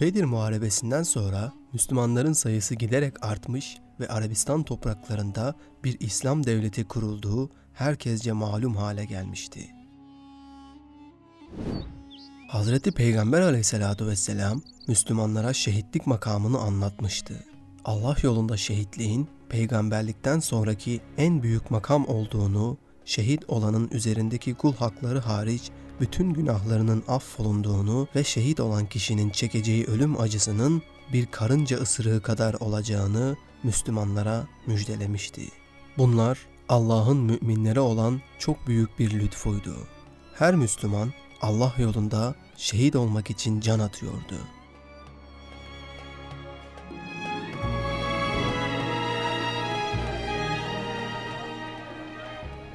Bedir Muharebesi'nden sonra Müslümanların sayısı giderek artmış ve Arabistan topraklarında bir İslam devleti kurulduğu herkesce malum hale gelmişti. Hazreti Peygamber aleyhissalatu vesselam Müslümanlara şehitlik makamını anlatmıştı. Allah yolunda şehitliğin peygamberlikten sonraki en büyük makam olduğunu, şehit olanın üzerindeki kul hakları hariç bütün günahlarının affolunduğunu ve şehit olan kişinin çekeceği ölüm acısının bir karınca ısırığı kadar olacağını Müslümanlara müjdelemişti. Bunlar Allah'ın müminlere olan çok büyük bir lütfuydu. Her Müslüman Allah yolunda şehit olmak için can atıyordu.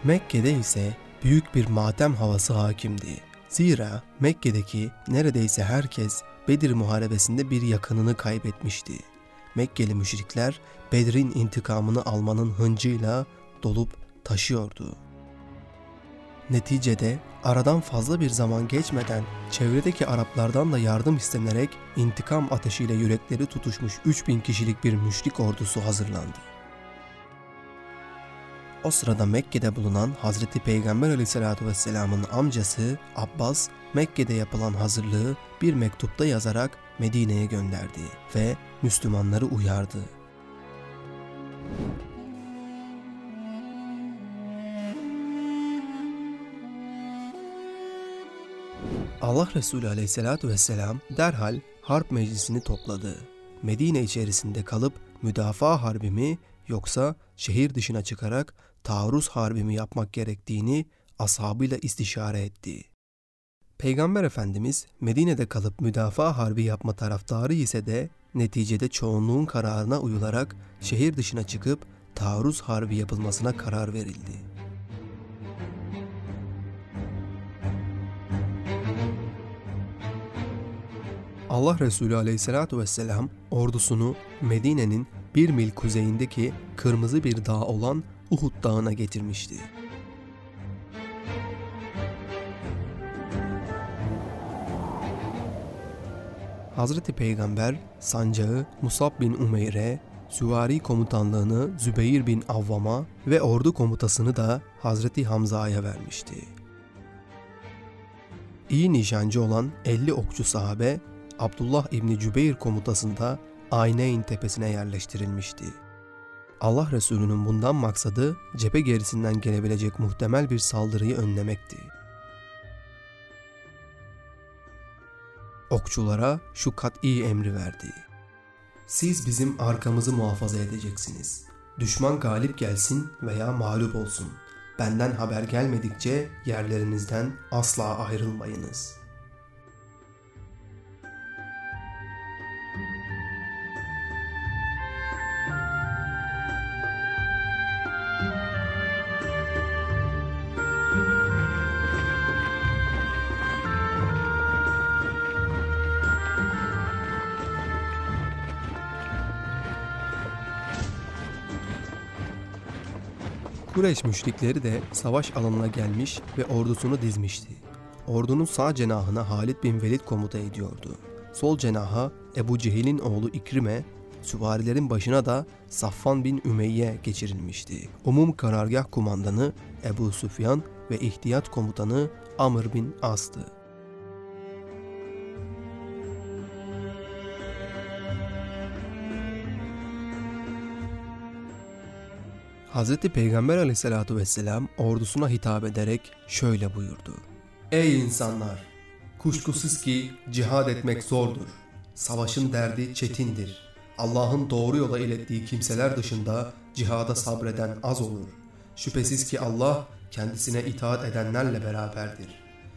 Mekke'de ise büyük bir matem havası hakimdi. Zira Mekke'deki neredeyse herkes Bedir Muharebesi'nde bir yakınını kaybetmişti. Mekkeli müşrikler Bedir'in intikamını almanın hıncıyla dolup taşıyordu. Neticede aradan fazla bir zaman geçmeden çevredeki Araplardan da yardım istenerek intikam ateşiyle yürekleri tutuşmuş 3000 kişilik bir müşrik ordusu hazırlandı. O sırada Mekke'de bulunan Hazreti Peygamber aleyhissalatü vesselamın amcası Abbas, Mekke'de yapılan hazırlığı bir mektupta yazarak Medine'ye gönderdi ve Müslümanları uyardı. Allah Resulü aleyhissalatü vesselam derhal harp meclisini topladı. Medine içerisinde kalıp müdafaa harbi mi yoksa şehir dışına çıkarak taarruz harbi mi yapmak gerektiğini ashabıyla istişare etti. Peygamber Efendimiz Medine'de kalıp müdafaa harbi yapma taraftarı ise de neticede çoğunluğun kararına uyularak şehir dışına çıkıp taarruz harbi yapılmasına karar verildi. Allah Resulü aleyhissalatu vesselam ordusunu Medine'nin bir mil kuzeyindeki kırmızı bir dağ olan Uhud dağına getirmişti. Hazreti Peygamber sancağı Musab bin Umeyr'e, süvari komutanlığını Zübeyir bin Avvam'a ve ordu komutasını da Hazreti Hamza'ya vermişti. İyi nişancı olan 50 okçu sahabe Abdullah İbni Cübeyr komutasında Ayneyn tepesine yerleştirilmişti. Allah Resulü'nün bundan maksadı cephe gerisinden gelebilecek muhtemel bir saldırıyı önlemekti. Okçulara şu kat'i emri verdi. Siz bizim arkamızı muhafaza edeceksiniz. Düşman galip gelsin veya mağlup olsun. Benden haber gelmedikçe yerlerinizden asla ayrılmayınız.'' Kureyş müşrikleri de savaş alanına gelmiş ve ordusunu dizmişti. Ordunun sağ cenahına Halid bin Velid komuta ediyordu. Sol cenaha Ebu Cehil'in oğlu İkrime, süvarilerin başına da Safvan bin Ümeyye geçirilmişti. Umum karargah kumandanı Ebu Süfyan ve ihtiyat komutanı Amr bin As'tı. Hz. Peygamber aleyhissalatu vesselam ordusuna hitap ederek şöyle buyurdu. Ey insanlar! Kuşkusuz ki cihad etmek zordur. Savaşın derdi çetindir. Allah'ın doğru yola ilettiği kimseler dışında cihada sabreden az olur. Şüphesiz ki Allah kendisine itaat edenlerle beraberdir.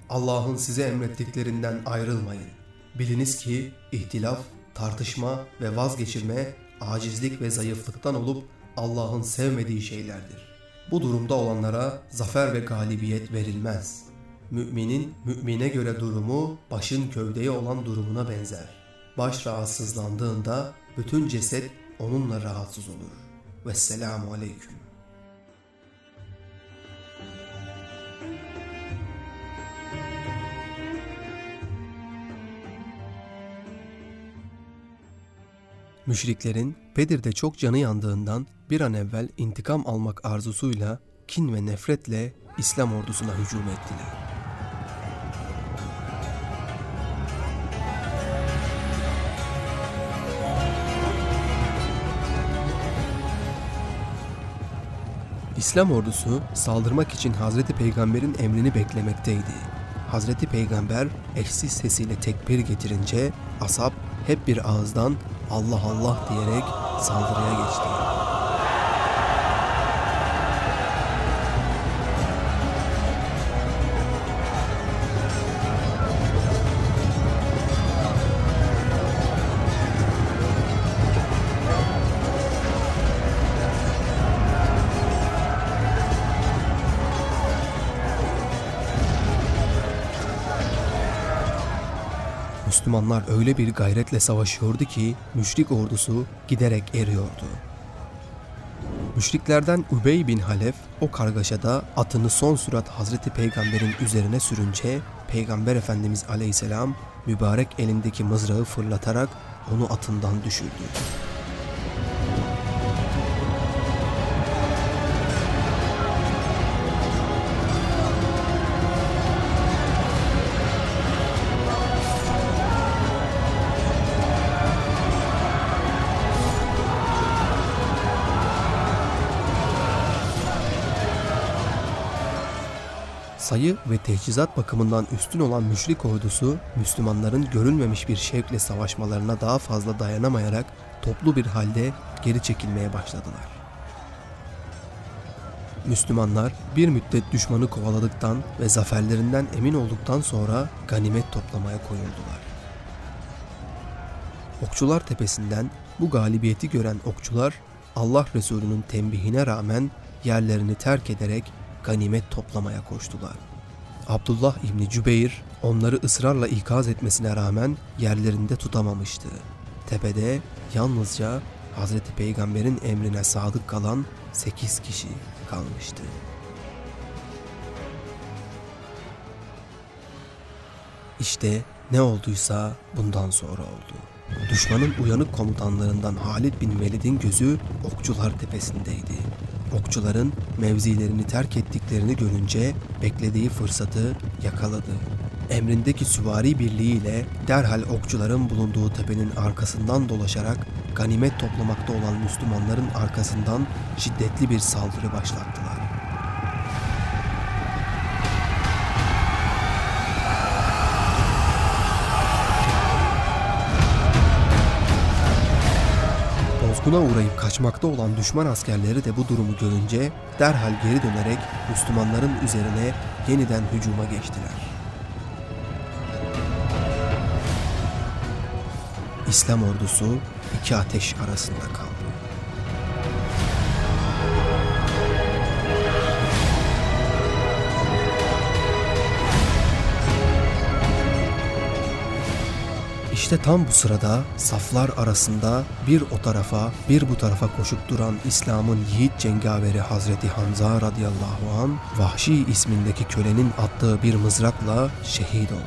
Allah'ın size emrettiklerinden ayrılmayın. Biliniz ki ihtilaf, tartışma ve vazgeçirme acizlik ve zayıflıktan olup Allah'ın sevmediği şeylerdir. Bu durumda olanlara zafer ve galibiyet verilmez. Müminin mümine göre durumu başın kövdeye olan durumuna benzer. Baş rahatsızlandığında bütün ceset onunla rahatsız olur. Vesselamu aleyküm. Müşriklerin Bedir'de çok canı yandığından bir an evvel intikam almak arzusuyla kin ve nefretle İslam ordusuna hücum ettiler. İslam ordusu saldırmak için Hazreti Peygamber'in emrini beklemekteydi. Hazreti Peygamber eşsiz sesiyle tekbir getirince asap hep bir ağızdan Allah Allah diyerek saldırıya geçti. Müslümanlar öyle bir gayretle savaşıyordu ki müşrik ordusu giderek eriyordu. Müşriklerden Übey bin Halef o kargaşada atını son sürat Hazreti Peygamber'in üzerine sürünce Peygamber Efendimiz Aleyhisselam mübarek elindeki mızrağı fırlatarak onu atından düşürdü. Sayı ve teçhizat bakımından üstün olan müşrik ordusu, Müslümanların görülmemiş bir şevkle savaşmalarına daha fazla dayanamayarak toplu bir halde geri çekilmeye başladılar. Müslümanlar bir müddet düşmanı kovaladıktan ve zaferlerinden emin olduktan sonra ganimet toplamaya koyuldular. Okçular tepesinden bu galibiyeti gören okçular Allah Resulü'nün tembihine rağmen yerlerini terk ederek ganimet toplamaya koştular. Abdullah İbni Cübeyr onları ısrarla ikaz etmesine rağmen yerlerinde tutamamıştı. Tepede yalnızca Hazreti Peygamber'in emrine sadık kalan 8 kişi kalmıştı. İşte ne olduysa bundan sonra oldu. Düşmanın uyanık komutanlarından Halid bin Velid'in gözü okçular tepesindeydi. Okçuların mevzilerini terk ettiklerini görünce beklediği fırsatı yakaladı. Emrindeki süvari birliğiyle derhal okçuların bulunduğu tepenin arkasından dolaşarak ganimet toplamakta olan Müslümanların arkasından şiddetli bir saldırı başlattılar. Bozguna uğrayıp kaçmakta olan düşman askerleri de bu durumu görünce derhal geri dönerek Müslümanların üzerine yeniden hücuma geçtiler. İslam ordusu iki ateş arasında kaldı. İşte tam bu sırada saflar arasında bir o tarafa bir bu tarafa koşup duran İslam'ın yiğit cengaveri Hazreti Hamza radıyallahu an Vahşi ismindeki kölenin attığı bir mızrakla şehit oldu.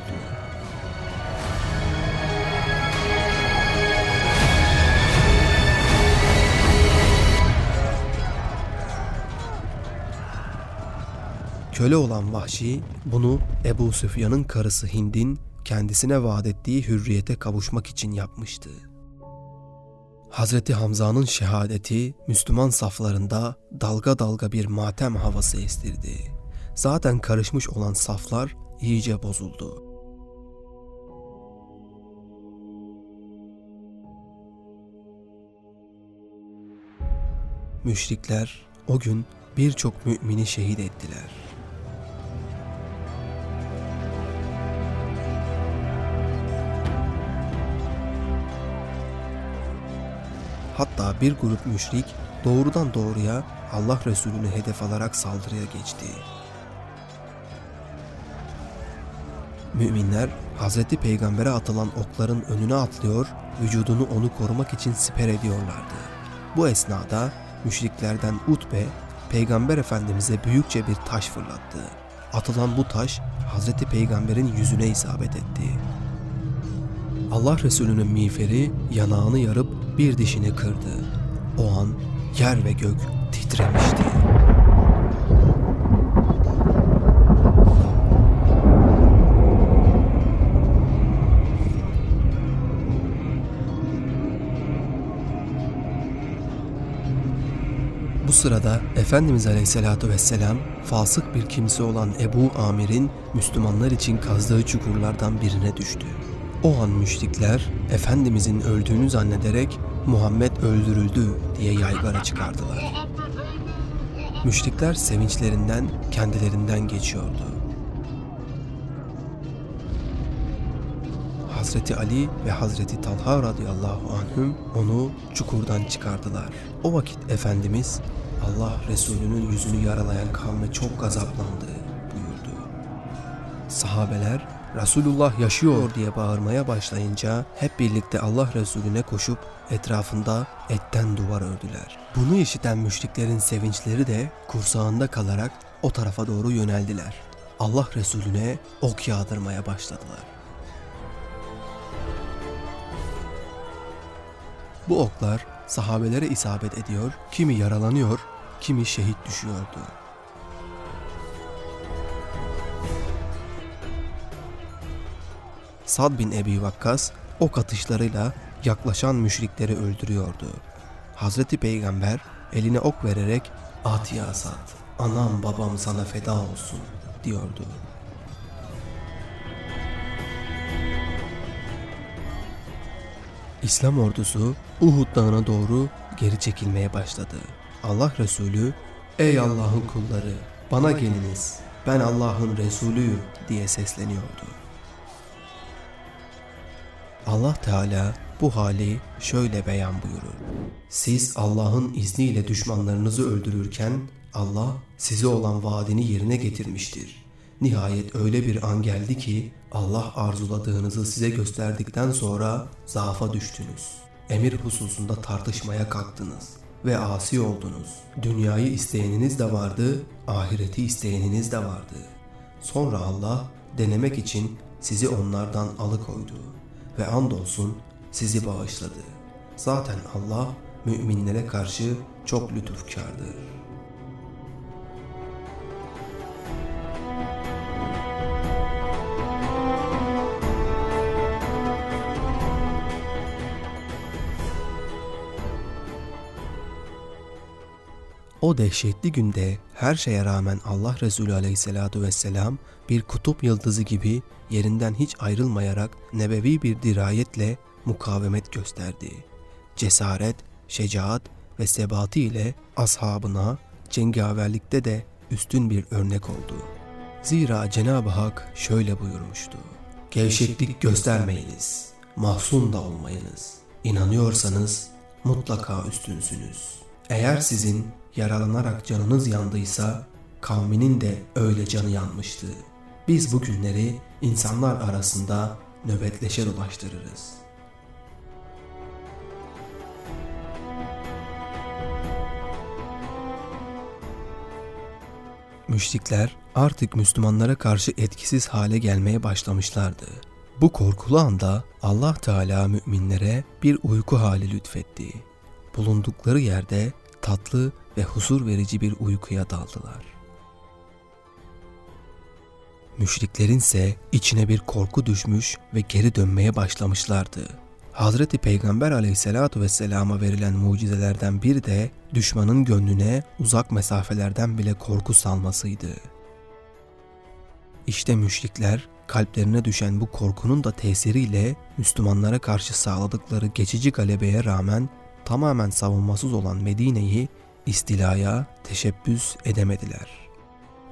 Köle olan Vahşi bunu Ebu Süfyan'ın karısı Hind'in kendisine vaat ettiği hürriyete kavuşmak için yapmıştı. Hazreti Hamza'nın şehadeti Müslüman saflarında dalga dalga bir matem havası estirdi. Zaten karışmış olan saflar iyice bozuldu. Müşrikler o gün birçok mümini şehit ettiler. Hatta bir grup müşrik doğrudan doğruya Allah Resulü'nü hedef alarak saldırıya geçti. Müminler Hazreti Peygamber'e atılan okların önüne atlıyor, vücudunu onu korumak için siper ediyorlardı. Bu esnada müşriklerden Utbe, Peygamber Efendimiz'e büyükçe bir taş fırlattı. Atılan bu taş Hazreti Peygamber'in yüzüne isabet etti. Allah Resulü'nün miğferi yanağını yarıp bir dişini kırdı. O an yer ve gök titremişti. Bu sırada Efendimiz Aleyhisselatü Vesselam fasık bir kimse olan Ebu Amir'in Müslümanlar için kazdığı çukurlardan birine düştü. O an müşrikler Efendimizin öldüğünü zannederek Muhammed öldürüldü diye yaygara çıkardılar. Müşrikler sevinçlerinden kendilerinden geçiyordu. Hazreti Ali ve Hazreti Talha radıyallahu anhüm onu çukurdan çıkardılar. O vakit Efendimiz Allah Resulü'nün yüzünü yaralayan kavme çok gazaplandı buyurdu. Sahabeler Resulullah yaşıyor diye bağırmaya başlayınca hep birlikte Allah Resulüne koşup etrafında etten duvar ördüler. Bunu işiten müşriklerin sevinçleri de kursağında kalarak o tarafa doğru yöneldiler. Allah Resulüne ok yağdırmaya başladılar. Bu oklar sahabelere isabet ediyor, kimi yaralanıyor, kimi şehit düşüyordu. Sad bin Ebi Vakkas ok atışlarıyla yaklaşan müşrikleri öldürüyordu. Hazreti Peygamber eline ok vererek at ya Sad, anam babam sana feda olsun diyordu. İslam ordusu Uhud dağına doğru geri çekilmeye başladı. Allah Resulü ''Ey Allah'ın kulları bana geliniz ben Allah'ın Resulüyüm'' diye sesleniyordu. Allah Teala bu hali şöyle beyan buyurur. Siz Allah'ın izniyle düşmanlarınızı öldürürken Allah size olan vaadini yerine getirmiştir. Nihayet öyle bir an geldi ki Allah arzuladığınızı size gösterdikten sonra zaafa düştünüz. Emir hususunda tartışmaya kalktınız ve asi oldunuz. Dünyayı isteyeniniz de vardı, ahireti isteyeniniz de vardı. Sonra Allah denemek için sizi onlardan alıkoydu ve andolsun sizi bağışladı. Zaten Allah müminlere karşı çok lütufkardır. O dehşetli günde her şeye rağmen Allah Resulü aleyhissalatu vesselam bir kutup yıldızı gibi yerinden hiç ayrılmayarak nebevi bir dirayetle mukavemet gösterdi. Cesaret, şecaat ve sebatı ile ashabına cengaverlikte de üstün bir örnek oldu. Zira Cenab-ı Hak şöyle buyurmuştu. Gevşeklik göstermeyiniz, mahzun da olmayınız. İnanıyorsanız mutlaka üstünsünüz. Eğer sizin yaralanarak canınız yandıysa kavminin de öyle canı yanmıştı. Biz bu günleri insanlar arasında nöbetleşe dolaştırırız. Müşrikler artık Müslümanlara karşı etkisiz hale gelmeye başlamışlardı. Bu korkulu anda Allah Teala müminlere bir uyku hali lütfetti. Bulundukları yerde tatlı ve huzur verici bir uykuya daldılar. Müşriklerin ise içine bir korku düşmüş ve geri dönmeye başlamışlardı. Hazreti Peygamber aleyhissalatu vesselama verilen mucizelerden biri de düşmanın gönlüne uzak mesafelerden bile korku salmasıydı. İşte müşrikler kalplerine düşen bu korkunun da tesiriyle Müslümanlara karşı sağladıkları geçici galebeye rağmen tamamen savunmasız olan Medine'yi istilaya teşebbüs edemediler.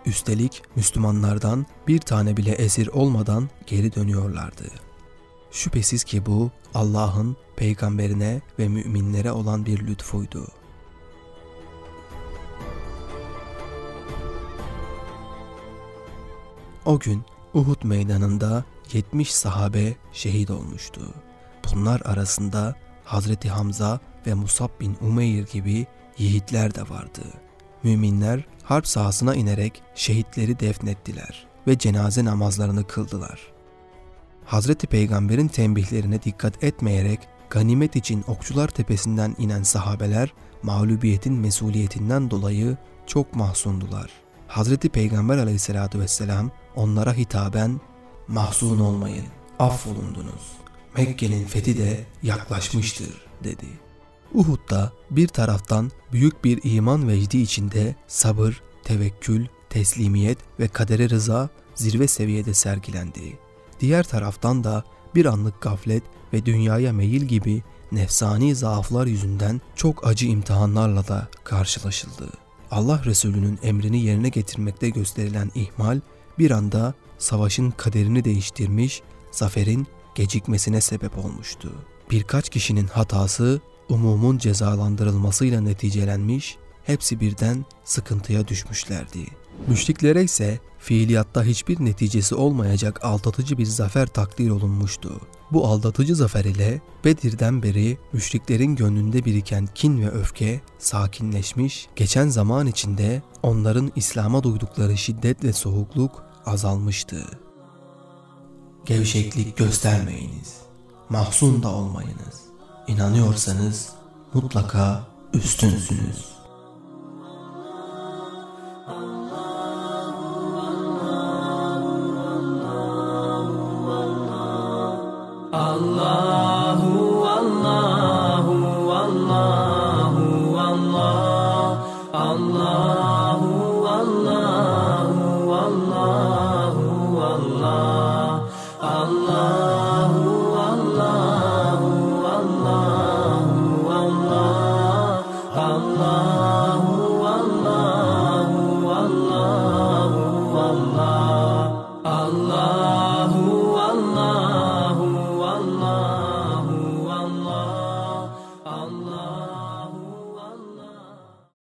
Üstelik Müslümanlardan bir tane bile esir olmadan geri dönüyorlardı. Şüphesiz ki bu Allah'ın peygamberine ve müminlere olan bir lütfuydu. O gün Uhud meydanında 70 sahabe şehit olmuştu. Bunlar arasında Hazreti Hamza ve Musab bin Umeyr gibi yiğitler de vardı. Müminler harp sahasına inerek şehitleri defnettiler ve cenaze namazlarını kıldılar. Hazreti Peygamber'in tembihlerine dikkat etmeyerek ganimet için Okçular Tepesi'nden inen sahabeler mağlubiyetin mesuliyetinden dolayı çok mahzundular. Hazreti Peygamber aleyhissalatü vesselam onlara hitaben mahzun olmayın, affolundunuz. Mekke'nin fethi de yaklaşmıştır dedi. Uhud'da bir taraftan büyük bir iman vecdi içinde sabır, tevekkül, teslimiyet ve kadere rıza zirve seviyede sergilendi. Diğer taraftan da bir anlık gaflet ve dünyaya meyil gibi nefsani zaaflar yüzünden çok acı imtihanlarla da karşılaşıldı. Allah Resulü'nün emrini yerine getirmekte gösterilen ihmal bir anda savaşın kaderini değiştirmiş, zaferin gecikmesine sebep olmuştu. Birkaç kişinin hatası umumun cezalandırılmasıyla neticelenmiş, hepsi birden sıkıntıya düşmüşlerdi. Müşriklere ise fiiliyatta hiçbir neticesi olmayacak aldatıcı bir zafer takdir olunmuştu. Bu aldatıcı zafer ile Bedir'den beri müşriklerin gönlünde biriken kin ve öfke sakinleşmiş, geçen zaman içinde onların İslam'a duydukları şiddet ve soğukluk azalmıştı. Gevşeklik göstermeyiniz, mahzun da olmayınız. İnanıyorsanız mutlaka üstünsünüz. Allahu Allahu Allahu Allah Allah